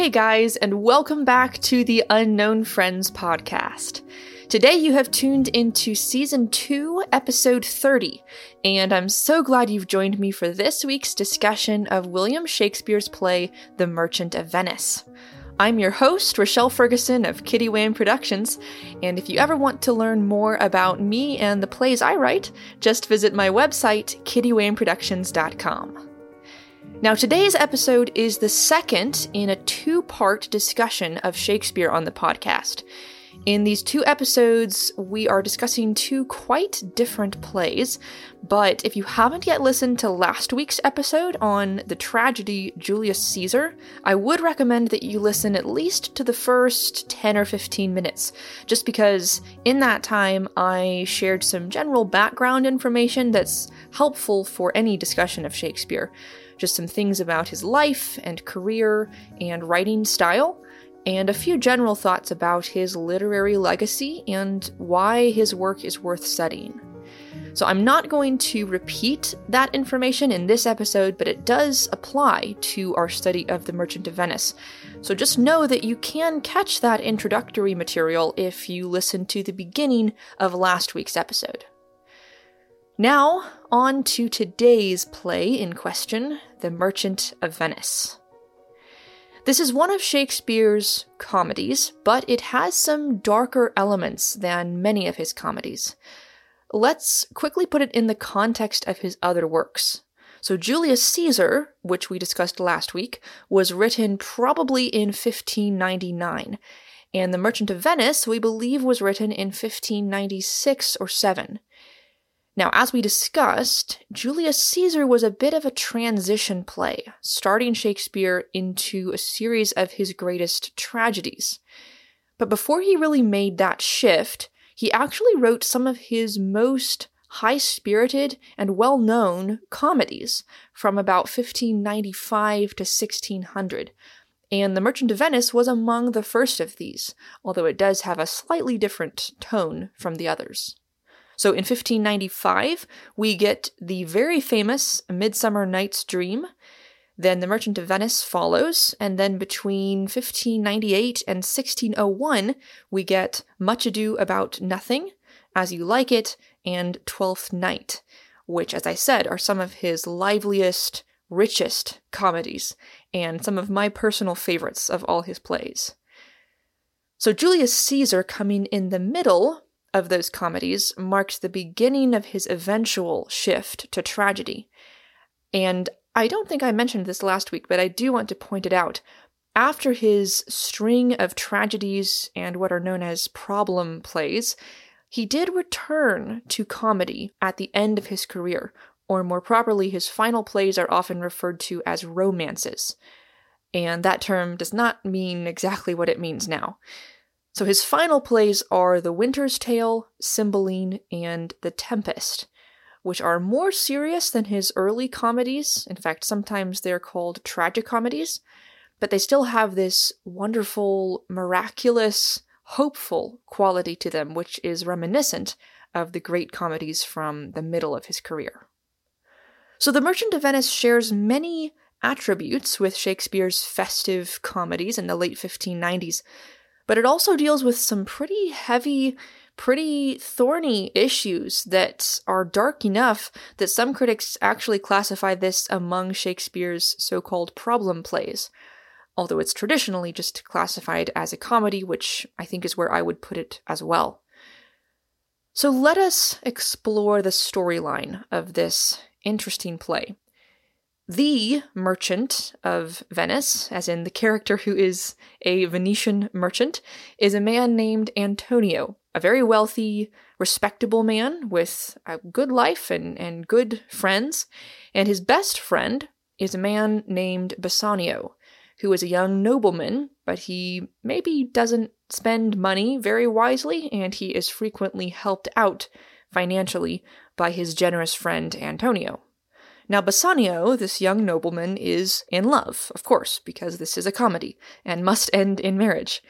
Hey guys, and welcome back to the Unknown Friends podcast. Today you have tuned into season 2, episode 30, and I'm so glad you've joined me for this week's discussion of William Shakespeare's play, The Merchant of Venice. I'm your host, Rochelle Ferguson of Kitty Wayne Productions, and if you ever want to learn more about me and the plays I write, just visit my website, kittywayneproductions.com. Now, today's episode is the second in a two part discussion of Shakespeare on the podcast. In these two episodes, we are discussing two quite different plays, but if you haven't yet listened to last week's episode on the tragedy Julius Caesar, I would recommend that you listen at least to the first 10 or 15 minutes, just because in that time I shared some general background information that's helpful for any discussion of Shakespeare. Just some things about his life and career and writing style, and a few general thoughts about his literary legacy and why his work is worth studying. So, I'm not going to repeat that information in this episode, but it does apply to our study of The Merchant of Venice. So, just know that you can catch that introductory material if you listen to the beginning of last week's episode. Now, on to today's play in question The Merchant of Venice. This is one of Shakespeare's comedies, but it has some darker elements than many of his comedies. Let's quickly put it in the context of his other works. So, Julius Caesar, which we discussed last week, was written probably in 1599, and The Merchant of Venice, we believe, was written in 1596 or 7. Now, as we discussed, Julius Caesar was a bit of a transition play, starting Shakespeare into a series of his greatest tragedies. But before he really made that shift, he actually wrote some of his most high spirited and well known comedies from about 1595 to 1600. And The Merchant of Venice was among the first of these, although it does have a slightly different tone from the others. So in 1595, we get the very famous Midsummer Night's Dream. Then The Merchant of Venice follows, and then between 1598 and 1601, we get Much Ado About Nothing, As You Like It, and Twelfth Night, which, as I said, are some of his liveliest, richest comedies, and some of my personal favorites of all his plays. So Julius Caesar coming in the middle of those comedies marked the beginning of his eventual shift to tragedy. And I don't think I mentioned this last week, but I do want to point it out. After his string of tragedies and what are known as problem plays, he did return to comedy at the end of his career, or more properly, his final plays are often referred to as romances. And that term does not mean exactly what it means now. So his final plays are The Winter's Tale, Cymbeline, and The Tempest, which are more serious than his early comedies. In fact, sometimes they're called tragicomedies, but they still have this wonderful, miraculous, hopeful quality to them, which is reminiscent of the great comedies from the middle of his career. So The Merchant of Venice shares many attributes with Shakespeare's festive comedies in the late 1590s, but it also deals with some pretty heavy, pretty thorny issues that are dark enough that some critics actually classify this among Shakespeare's so called problem plays, although it's traditionally just classified as a comedy, which I think is where I would put it as well. So let us explore the storyline of this interesting play the merchant of Venice, as in the character who is a Venetian merchant, is a man named Antonio, a very wealthy, respectable man with a good life and, and good friends. And his best friend is a man named Bassanio, who is a young nobleman, but he maybe doesn't spend money very wisely, and he is frequently helped out financially by his generous friend Antonio. Now, Bassanio, this young nobleman, is in love, of course, because this is a comedy and must end in marriage.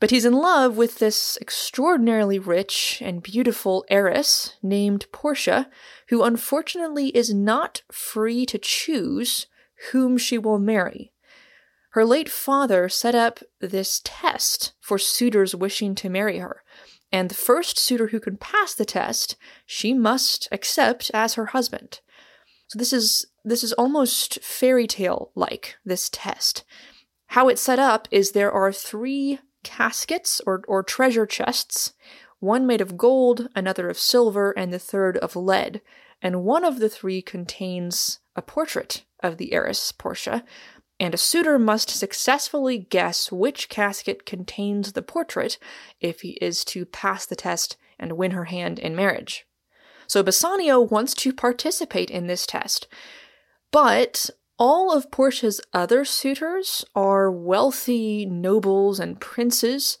But he's in love with this extraordinarily rich and beautiful heiress named Portia, who unfortunately is not free to choose whom she will marry. Her late father set up this test for suitors wishing to marry her, and the first suitor who can pass the test, she must accept as her husband. So this is this is almost fairy tale like this test. How it's set up is there are three caskets or, or treasure chests, one made of gold, another of silver, and the third of lead. And one of the three contains a portrait of the heiress, Portia, and a suitor must successfully guess which casket contains the portrait if he is to pass the test and win her hand in marriage. So Bassanio wants to participate in this test, but all of Portia's other suitors are wealthy nobles and princes,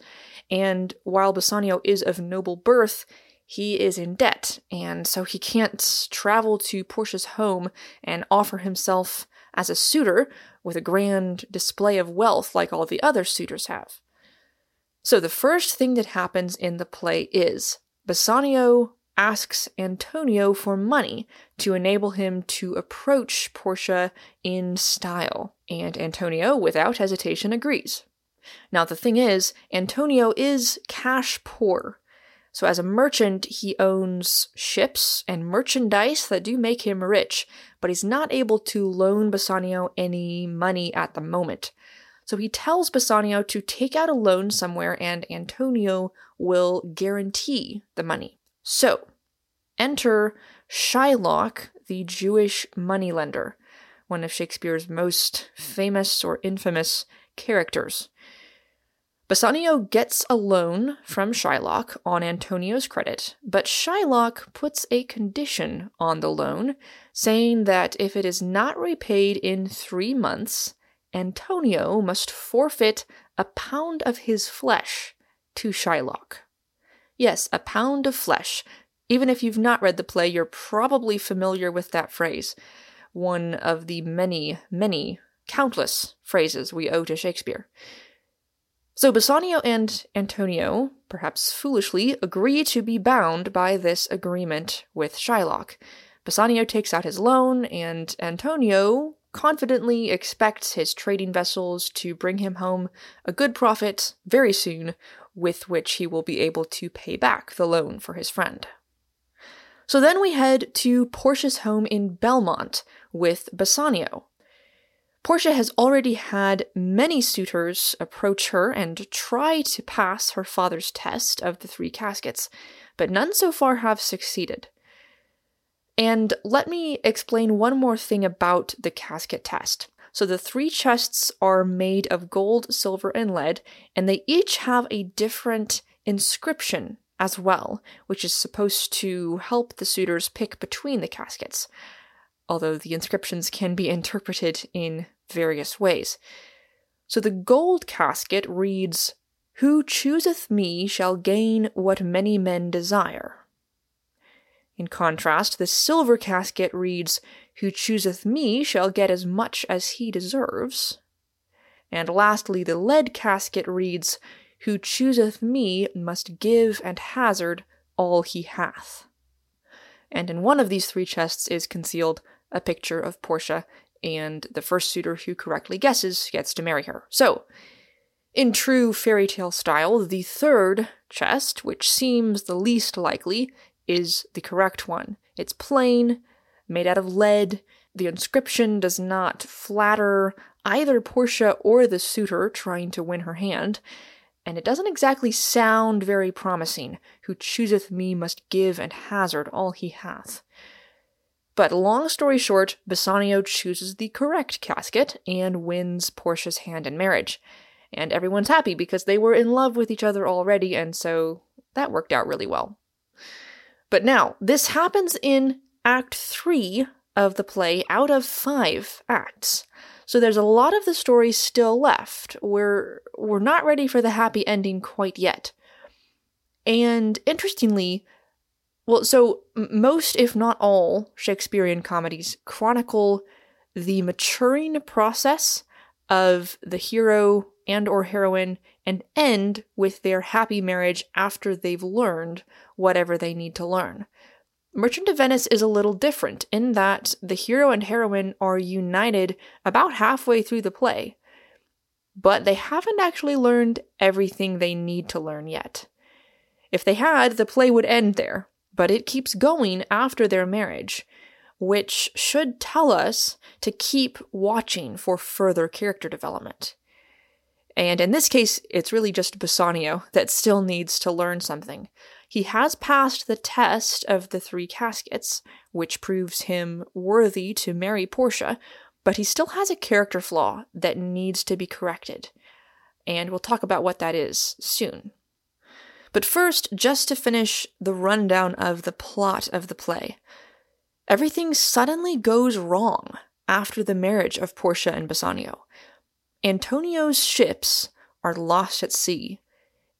and while Bassanio is of noble birth, he is in debt, and so he can't travel to Portia's home and offer himself as a suitor with a grand display of wealth like all the other suitors have. So the first thing that happens in the play is Bassanio asks Antonio for money to enable him to approach Portia in style, and Antonio, without hesitation, agrees. Now, the thing is, Antonio is cash poor. So, as a merchant, he owns ships and merchandise that do make him rich, but he's not able to loan Bassanio any money at the moment. So he tells Bassanio to take out a loan somewhere and Antonio will guarantee the money. So, enter Shylock, the Jewish moneylender, one of Shakespeare's most famous or infamous characters. Bassanio gets a loan from Shylock on Antonio's credit, but Shylock puts a condition on the loan, saying that if it is not repaid in three months, Antonio must forfeit a pound of his flesh to Shylock. Yes, a pound of flesh. Even if you've not read the play, you're probably familiar with that phrase, one of the many, many, countless phrases we owe to Shakespeare. So Bassanio and Antonio, perhaps foolishly, agree to be bound by this agreement with Shylock. Bassanio takes out his loan, and Antonio confidently expects his trading vessels to bring him home a good profit very soon, with which he will be able to pay back the loan for his friend. So then we head to Portia's home in Belmont with Bassanio. Portia has already had many suitors approach her and try to pass her father's test of the three caskets, but none so far have succeeded. And let me explain one more thing about the casket test. So the three chests are made of gold, silver, and lead, and they each have a different inscription as well, which is supposed to help the suitors pick between the caskets although the inscriptions can be interpreted in various ways. So the gold casket reads, Who chooseth me shall gain what many men desire. In contrast, the silver casket reads, Who chooseth me shall get as much as he deserves. And lastly, the lead casket reads, Who chooseth me must give and hazard all he hath. And in one of these three chests is concealed a picture of Portia, and the first suitor who correctly guesses gets to marry her. So, in true fairy tale style, the third chest, which seems the least likely, is the correct one. It's plain, made out of lead. The inscription does not flatter either Portia or the suitor trying to win her hand, and it doesn't exactly sound very promising. Who chooseth me must give and hazard all he hath. But long story short, Bassanio chooses the correct casket and wins Portia's hand in marriage. And everyone's happy because they were in love with each other already, and so that worked out really well. But now, this happens in Act 3 of the play out of five acts. So there's a lot of the story still left. We're we're not ready for the happy ending quite yet. And interestingly, well, so most, if not all, Shakespearean comedies chronicle the maturing process of the hero and or heroine and end with their happy marriage after they've learned whatever they need to learn. Merchant of Venice is a little different in that the hero and heroine are united about halfway through the play. but they haven't actually learned everything they need to learn yet. If they had, the play would end there, but it keeps going after their marriage, which should tell us to keep watching for further character development. And in this case, it's really just Bassanio that still needs to learn something. He has passed the test of the three caskets, which proves him worthy to marry Portia, but he still has a character flaw that needs to be corrected. And we'll talk about what that is soon. But first, just to finish the rundown of the plot of the play. Everything suddenly goes wrong after the marriage of Portia and Bassanio. Antonio's ships are lost at sea,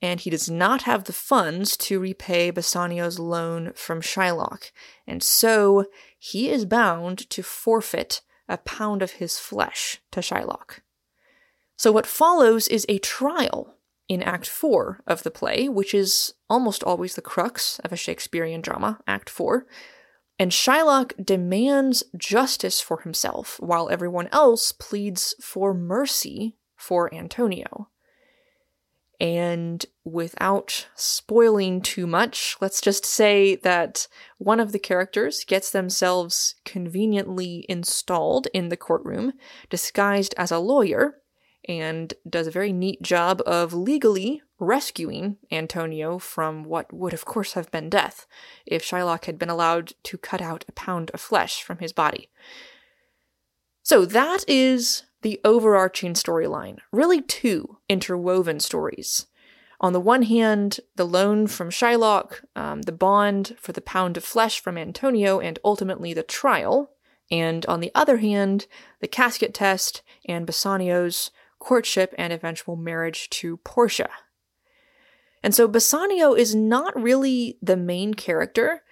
and he does not have the funds to repay Bassanio's loan from Shylock, and so he is bound to forfeit a pound of his flesh to Shylock. So, what follows is a trial in Act 4 of the play, which is almost always the crux of a Shakespearean drama, Act 4. And Shylock demands justice for himself, while everyone else pleads for mercy for Antonio. And without spoiling too much, let's just say that one of the characters gets themselves conveniently installed in the courtroom, disguised as a lawyer, and does a very neat job of legally rescuing Antonio from what would, of course, have been death if Shylock had been allowed to cut out a pound of flesh from his body. So that is the overarching storyline, really two interwoven stories. On the one hand, the loan from Shylock, um, the bond for the pound of flesh from Antonio, and ultimately the trial. And on the other hand, the casket test and Bassanio's courtship and eventual marriage to Portia. And so Bassanio is not really the main character,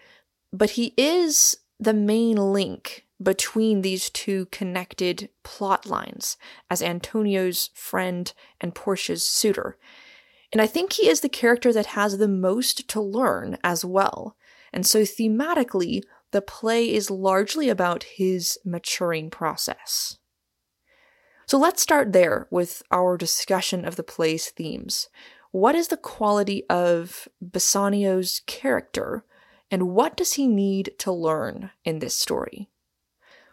but he is the main link between these two connected plot lines as Antonio's friend and Portia's suitor. And I think he is the character that has the most to learn as well. And so thematically, the play is largely about his maturing process. So let's start there with our discussion of the play's themes. What is the quality of Bassanio's character, and what does he need to learn in this story?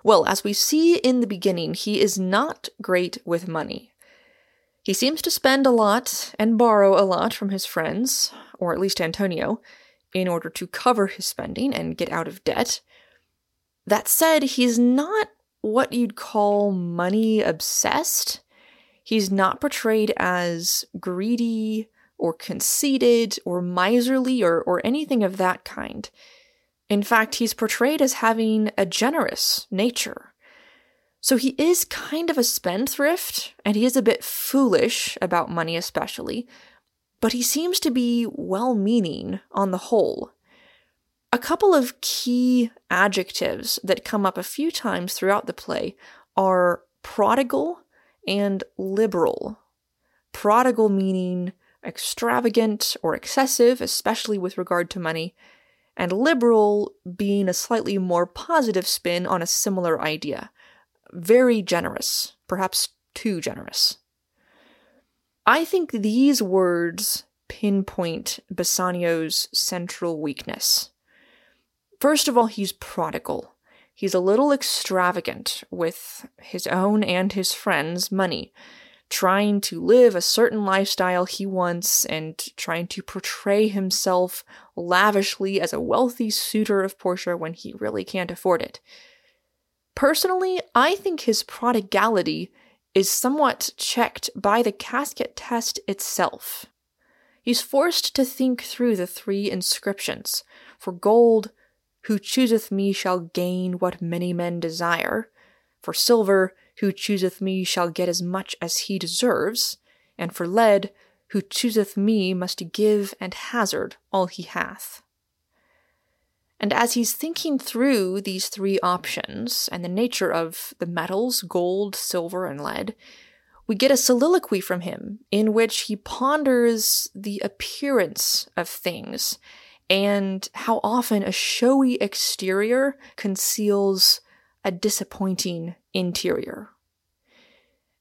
Well, as we see in the beginning, he is not great with money. He seems to spend a lot and borrow a lot from his friends, or at least Antonio, in order to cover his spending and get out of debt. That said, he's not what you'd call money obsessed. He's not portrayed as greedy or conceited or miserly or, or anything of that kind. In fact, he's portrayed as having a generous nature. So he is kind of a spendthrift, and he is a bit foolish about money, especially, but he seems to be well meaning on the whole. A couple of key adjectives that come up a few times throughout the play are prodigal and liberal. Prodigal meaning extravagant or excessive, especially with regard to money, and liberal being a slightly more positive spin on a similar idea. Very generous, perhaps too generous. I think these words pinpoint Bassanio's central weakness. First of all, he's prodigal. He's a little extravagant with his own and his friends' money trying to live a certain lifestyle he wants and trying to portray himself lavishly as a wealthy suitor of Portia when he really can't afford it. Personally, I think his prodigality is somewhat checked by the casket test itself. He's forced to think through the three inscriptions for gold, who chooseth me shall gain what many men desire, for silver, who chooseth me shall get as much as he deserves, and for lead, who chooseth me must give and hazard all he hath. And as he's thinking through these three options and the nature of the metals, gold, silver, and lead, we get a soliloquy from him in which he ponders the appearance of things and how often a showy exterior conceals a disappointing interior.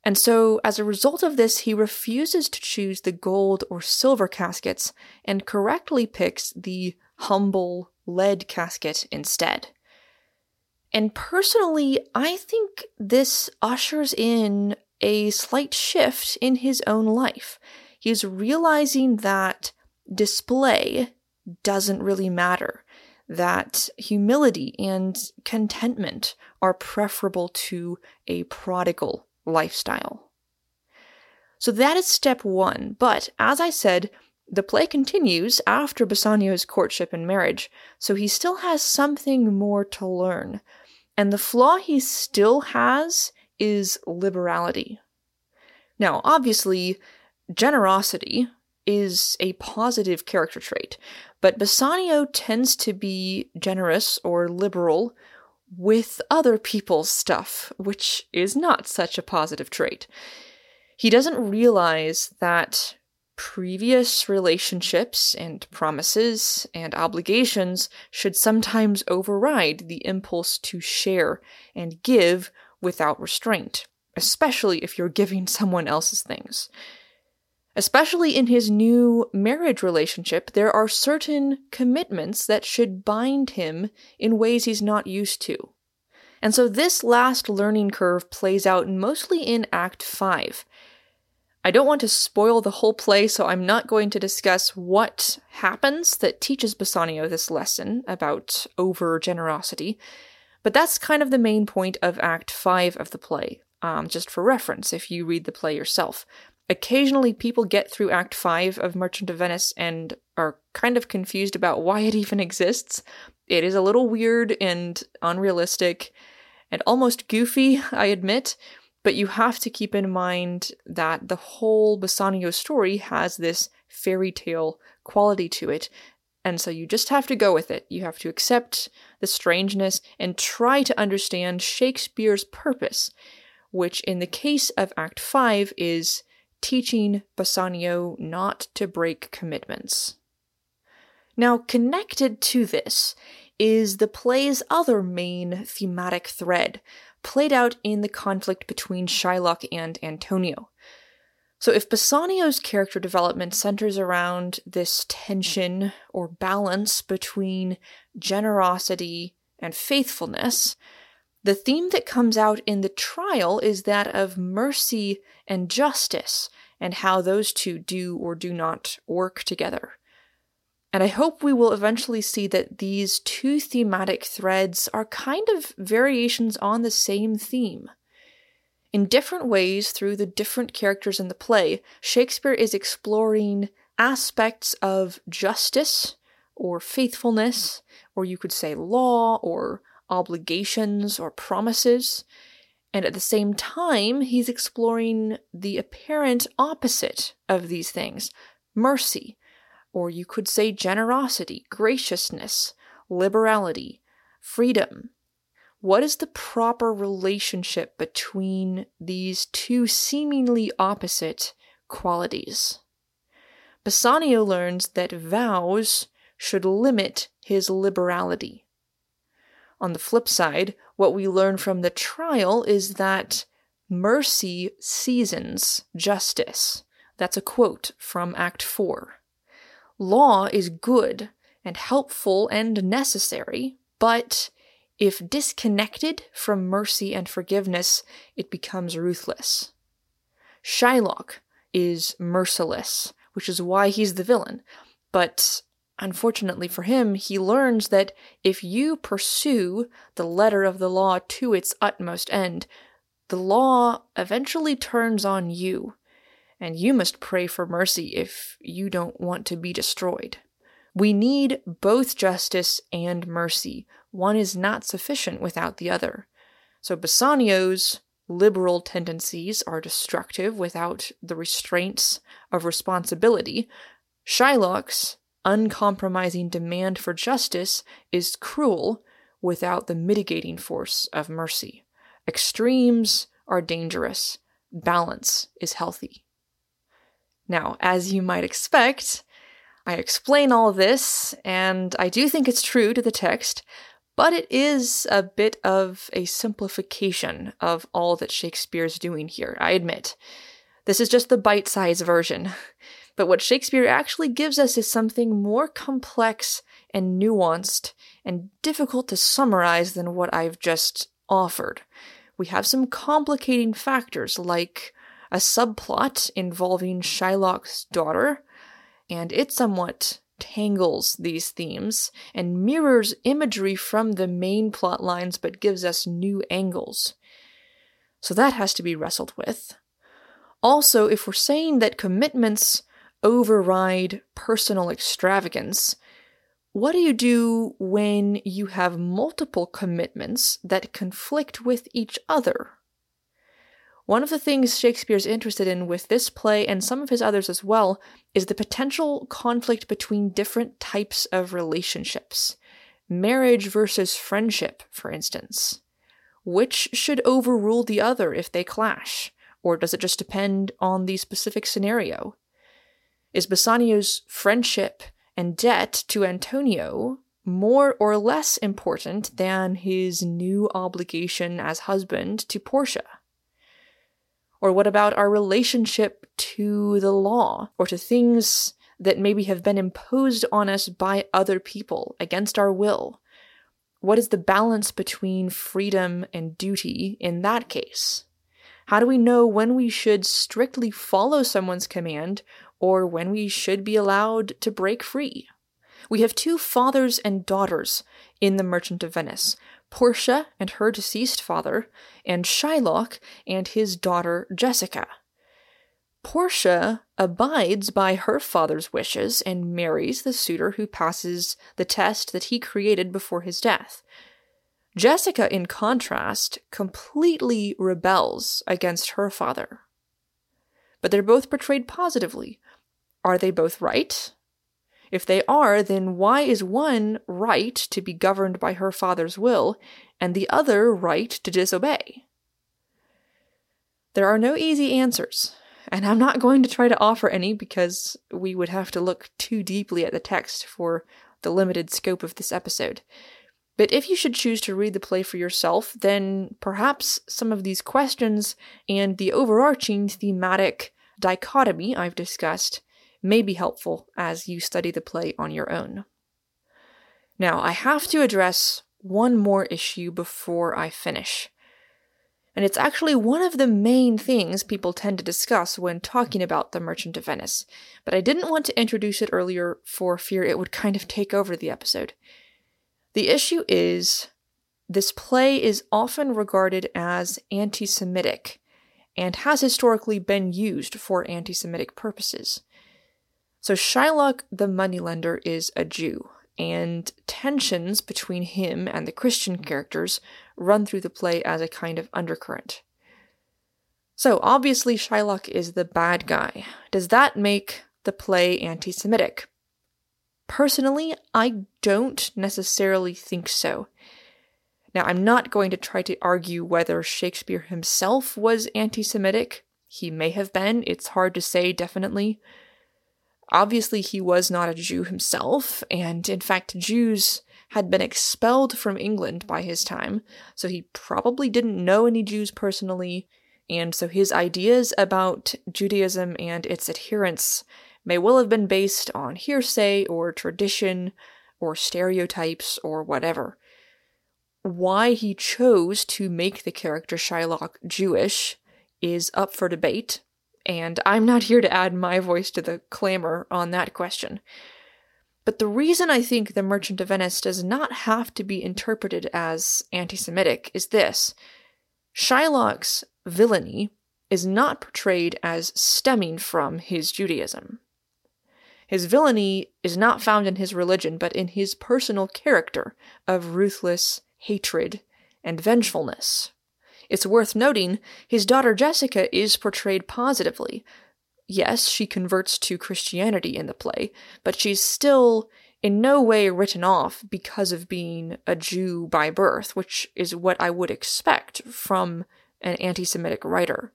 And so, as a result of this, he refuses to choose the gold or silver caskets and correctly picks the humble lead casket instead. And personally, I think this ushers in a slight shift in his own life. He's realizing that display doesn't really matter, that humility and contentment are preferable to a prodigal lifestyle. So that is step one. But as I said, the play continues after Bassanio's courtship and marriage, so he still has something more to learn. And the flaw he still has is liberality. Now, obviously, generosity is a positive character trait, but Bassanio tends to be generous or liberal with other people's stuff, which is not such a positive trait. He doesn't realize that previous relationships and promises and obligations should sometimes override the impulse to share and give without restraint, especially if you're giving someone else's things. Especially in his new marriage relationship, there are certain commitments that should bind him in ways he's not used to. And so this last learning curve plays out mostly in Act 5, I don't want to spoil the whole play, so I'm not going to discuss what happens that teaches Bassanio this lesson about over generosity. But that's kind of the main point of Act 5 of the play, um, just for reference if you read the play yourself. Occasionally, people get through Act 5 of Merchant of Venice and are kind of confused about why it even exists. It is a little weird and unrealistic and almost goofy, I admit, but you have to keep in mind that the whole Bassanio story has this fairy tale quality to it. And so you just have to go with it. You have to accept the strangeness and try to understand Shakespeare's purpose, which in the case of Act 5 is teaching Bassanio not to break commitments. Now, connected to this is the play's other main thematic thread, played out in the conflict between Shylock and Antonio. So, if Bassanio's character development centers around this tension or balance between generosity and faithfulness, the theme that comes out in the trial is that of mercy and justice, and how those two do or do not work together. And I hope we will eventually see that these two thematic threads are kind of variations on the same theme. In different ways, through the different characters in the play, Shakespeare is exploring aspects of justice or faithfulness, or you could say law or obligations or promises. And at the same time, he's exploring the apparent opposite of these things mercy, or you could say generosity, graciousness, liberality, freedom. What is the proper relationship between these two seemingly opposite qualities? Bassanio learns that vows should limit his liberality. On the flip side, what we learn from the trial is that mercy seasons justice. That's a quote from Act 4. Law is good and helpful and necessary, but if disconnected from mercy and forgiveness, it becomes ruthless. Shylock is merciless, which is why he's the villain. But unfortunately for him, he learns that if you pursue the letter of the law to its utmost end, the law eventually turns on you and you must pray for mercy if you don't want to be destroyed. We need both justice and mercy. One is not sufficient without the other. So Bassanio's liberal tendencies are destructive without the restraints of responsibility. Shylock's uncompromising demand for justice is cruel without the mitigating force of mercy. Extremes are dangerous, balance is healthy. Now, as you might expect, I explain all this, and I do think it's true to the text, but it is a bit of a simplification of all that Shakespeare's doing here, I admit. This is just the bite sized version. But what Shakespeare actually gives us is something more complex and nuanced and difficult to summarize than what I've just offered. We have some complicating factors like a subplot involving Shylock's daughter, and it somewhat tangles these themes and mirrors imagery from the main plot lines but gives us new angles. So that has to be wrestled with. Also, if we're saying that commitments override personal extravagance, what do you do when you have multiple commitments that conflict with each other? One of the things Shakespeare's interested in with this play and some of his others as well is the potential conflict between different types of relationships. Marriage versus friendship, for instance. Which should overrule the other if they clash? Or does it just depend on the specific scenario? Is Bassanio's friendship and debt to Antonio more or less important than his new obligation as husband to Portia? Or what about our relationship to the law or to things that maybe have been imposed on us by other people against our will? What is the balance between freedom and duty in that case? How do we know when we should strictly follow someone's command or when we should be allowed to break free? We have two fathers and daughters in The Merchant of Venice Portia and her deceased father, and Shylock and his daughter Jessica. Portia abides by her father's wishes and marries the suitor who passes the test that he created before his death. Jessica, in contrast, completely rebels against her father. But they're both portrayed positively. Are they both right? If they are, then why is one right to be governed by her father's will and the other right to disobey? There are no easy answers, and I'm not going to try to offer any because we would have to look too deeply at the text for the limited scope of this episode. But if you should choose to read the play for yourself, then perhaps some of these questions and the overarching thematic dichotomy I've discussed may be helpful as you study the play on your own. Now, I have to address one more issue before I finish. And it's actually one of the main things people tend to discuss when talking about The Merchant of Venice, but I didn't want to introduce it earlier for fear it would kind of take over the episode. The issue is this play is often regarded as anti Semitic and has historically been used for anti Semitic purposes. So Shylock the moneylender is a Jew, and tensions between him and the Christian characters run through the play as a kind of undercurrent. So obviously, Shylock is the bad guy. Does that make the play anti Semitic? Personally, I don't necessarily think so. Now, I'm not going to try to argue whether Shakespeare himself was anti Semitic. He may have been, it's hard to say definitely. Obviously, he was not a Jew himself, and in fact, Jews had been expelled from England by his time, so he probably didn't know any Jews personally, and so his ideas about Judaism and its adherents may well have been based on hearsay or tradition or stereotypes or whatever. Why he chose to make the character Shylock Jewish is up for debate, and I'm not here to add my voice to the clamor on that question. But the reason I think The Merchant of Venice does not have to be interpreted as anti Semitic is this Shylock's villainy is not portrayed as stemming from his Judaism. His villainy is not found in his religion, but in his personal character of ruthless hatred and vengefulness. It's worth noting his daughter Jessica is portrayed positively. Yes, she converts to Christianity in the play, but she's still in no way written off because of being a Jew by birth, which is what I would expect from an anti Semitic writer.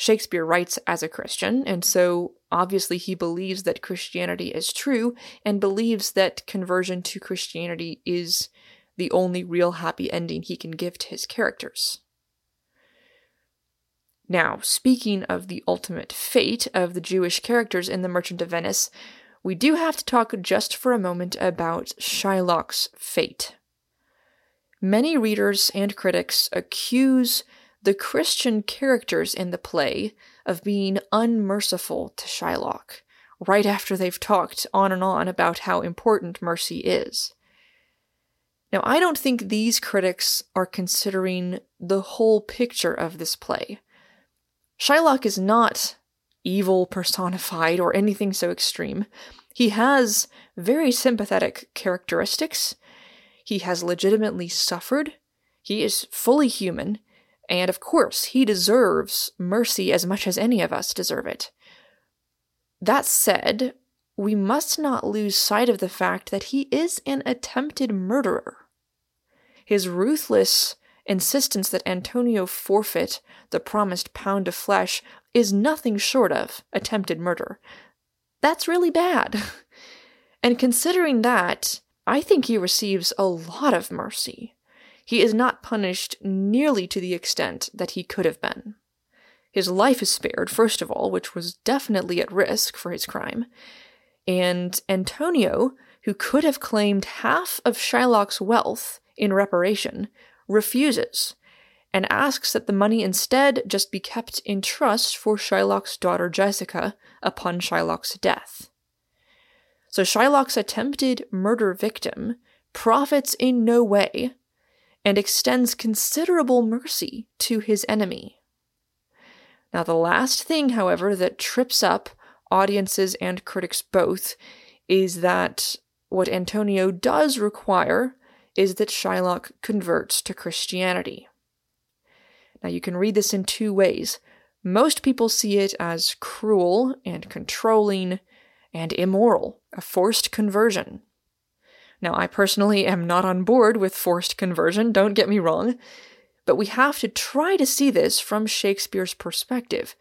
Shakespeare writes as a Christian, and so obviously he believes that Christianity is true and believes that conversion to Christianity is the only real happy ending he can give to his characters. Now, speaking of the ultimate fate of the Jewish characters in The Merchant of Venice, we do have to talk just for a moment about Shylock's fate. Many readers and critics accuse the Christian characters in the play of being unmerciful to Shylock, right after they've talked on and on about how important mercy is. Now, I don't think these critics are considering the whole picture of this play. Shylock is not evil personified or anything so extreme. He has very sympathetic characteristics. He has legitimately suffered. He is fully human. And of course, he deserves mercy as much as any of us deserve it. That said, we must not lose sight of the fact that he is an attempted murderer. His ruthless insistence that Antonio forfeit the promised pound of flesh is nothing short of attempted murder. That's really bad. and considering that, I think he receives a lot of mercy. He is not punished nearly to the extent that he could have been. His life is spared, first of all, which was definitely at risk for his crime. And Antonio, who could have claimed half of Shylock's wealth in reparation, refuses and asks that the money instead just be kept in trust for Shylock's daughter Jessica upon Shylock's death. So Shylock's attempted murder victim profits in no way and extends considerable mercy to his enemy. Now, the last thing, however, that trips up audiences and critics both is that what Antonio does require is that Shylock converts to Christianity. Now, you can read this in two ways. Most people see it as cruel and controlling and immoral, a forced conversion. Now, I personally am not on board with forced conversion, don't get me wrong, but we have to try to see this from Shakespeare's perspective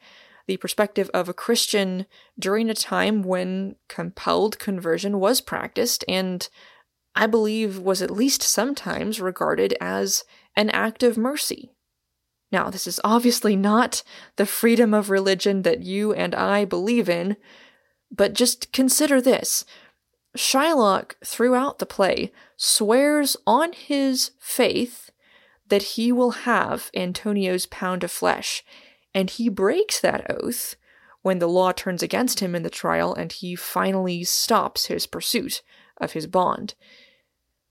the perspective of a Christian during a time when compelled conversion was practiced and I believe was at least sometimes regarded as an act of mercy. Now, this is obviously not the freedom of religion that you and I believe in, but just consider this. Shylock, throughout the play, swears on his faith that he will have Antonio's pound of flesh, and he breaks that oath when the law turns against him in the trial and he finally stops his pursuit of his bond.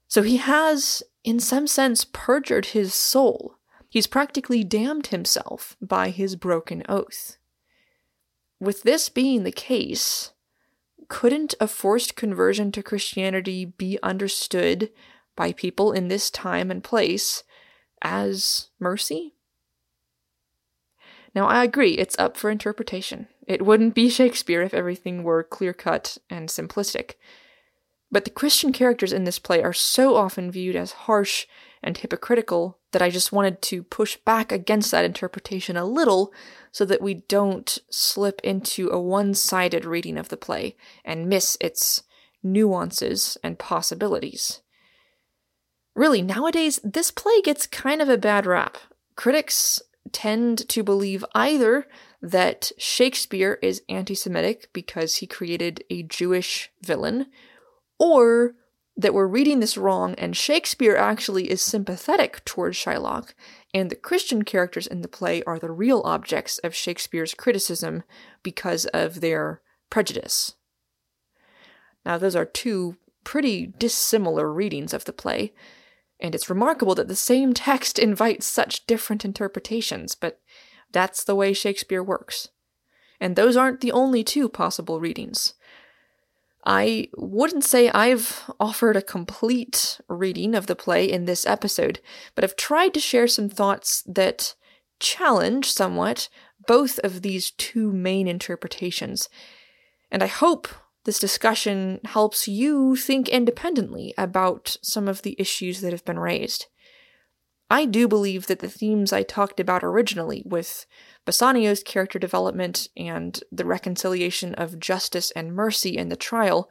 So he has, in some sense, perjured his soul He's practically damned himself by his broken oath. With this being the case, couldn't a forced conversion to Christianity be understood by people in this time and place as mercy? Now, I agree, it's up for interpretation. It wouldn't be Shakespeare if everything were clear cut and simplistic. But the Christian characters in this play are so often viewed as harsh and hypocritical that I just wanted to push back against that interpretation a little so that we don't slip into a one sided reading of the play and miss its nuances and possibilities. Really, nowadays, this play gets kind of a bad rap. Critics tend to believe either that Shakespeare is anti Semitic because he created a Jewish villain, or that we're reading this wrong and Shakespeare actually is sympathetic towards Shylock, and the Christian characters in the play are the real objects of Shakespeare's criticism because of their prejudice. Now, those are two pretty dissimilar readings of the play, and it's remarkable that the same text invites such different interpretations, but that's the way Shakespeare works. And those aren't the only two possible readings. I wouldn't say I've offered a complete reading of the play in this episode, but I've tried to share some thoughts that challenge somewhat both of these two main interpretations. And I hope this discussion helps you think independently about some of the issues that have been raised. I do believe that the themes I talked about originally, with Bassanio's character development and the reconciliation of justice and mercy in the trial,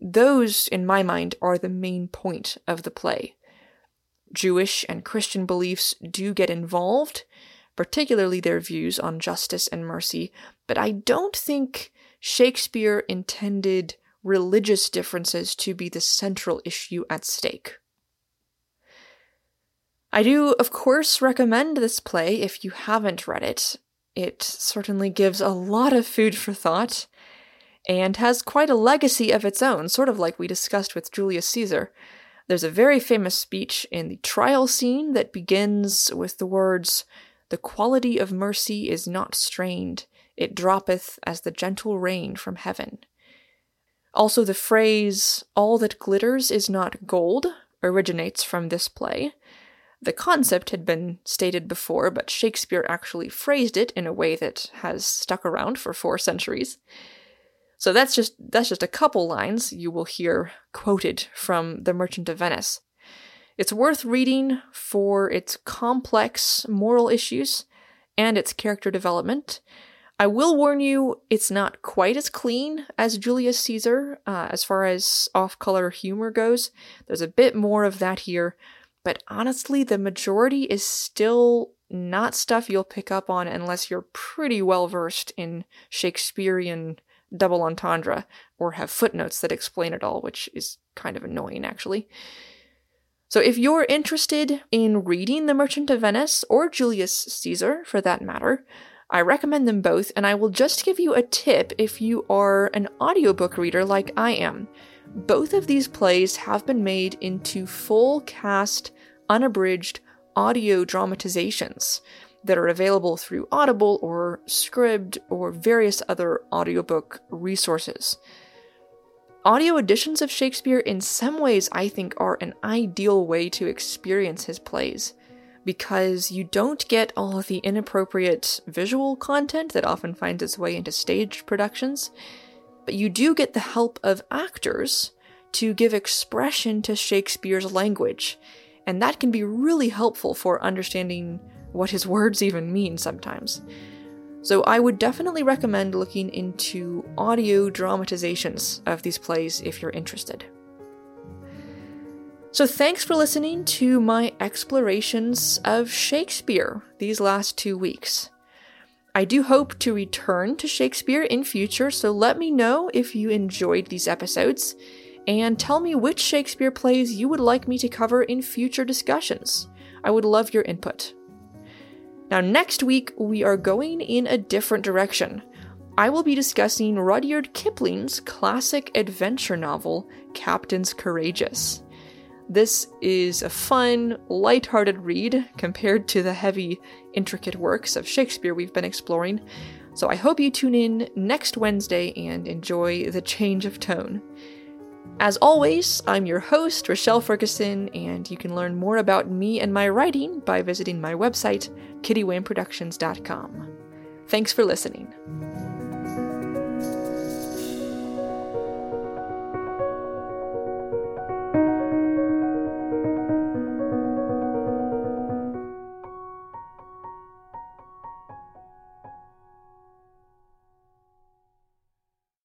those, in my mind, are the main point of the play. Jewish and Christian beliefs do get involved, particularly their views on justice and mercy, but I don't think Shakespeare intended religious differences to be the central issue at stake. I do, of course, recommend this play if you haven't read it. It certainly gives a lot of food for thought and has quite a legacy of its own, sort of like we discussed with Julius Caesar. There's a very famous speech in the trial scene that begins with the words, The quality of mercy is not strained, it droppeth as the gentle rain from heaven. Also, the phrase, all that glitters is not gold, originates from this play. The concept had been stated before, but Shakespeare actually phrased it in a way that has stuck around for four centuries. So that's just that's just a couple lines you will hear quoted from The Merchant of Venice. It's worth reading for its complex moral issues and its character development, I will warn you, it's not quite as clean as Julius Caesar uh, as far as off color humor goes. There's a bit more of that here, but honestly, the majority is still not stuff you'll pick up on unless you're pretty well versed in Shakespearean double entendre or have footnotes that explain it all, which is kind of annoying actually. So, if you're interested in reading The Merchant of Venice or Julius Caesar for that matter, I recommend them both, and I will just give you a tip if you are an audiobook reader like I am. Both of these plays have been made into full cast, unabridged audio dramatizations that are available through Audible or Scribd or various other audiobook resources. Audio editions of Shakespeare, in some ways, I think, are an ideal way to experience his plays because you don't get all of the inappropriate visual content that often finds its way into staged productions, but you do get the help of actors to give expression to Shakespeare's language, and that can be really helpful for understanding what his words even mean sometimes. So I would definitely recommend looking into audio dramatizations of these plays if you're interested. So, thanks for listening to my explorations of Shakespeare these last two weeks. I do hope to return to Shakespeare in future, so let me know if you enjoyed these episodes and tell me which Shakespeare plays you would like me to cover in future discussions. I would love your input. Now, next week, we are going in a different direction. I will be discussing Rudyard Kipling's classic adventure novel, Captains Courageous. This is a fun, light-hearted read compared to the heavy, intricate works of Shakespeare we've been exploring, so I hope you tune in next Wednesday and enjoy the change of tone. As always, I'm your host, Rochelle Ferguson, and you can learn more about me and my writing by visiting my website, kittywayneproductions.com. Thanks for listening.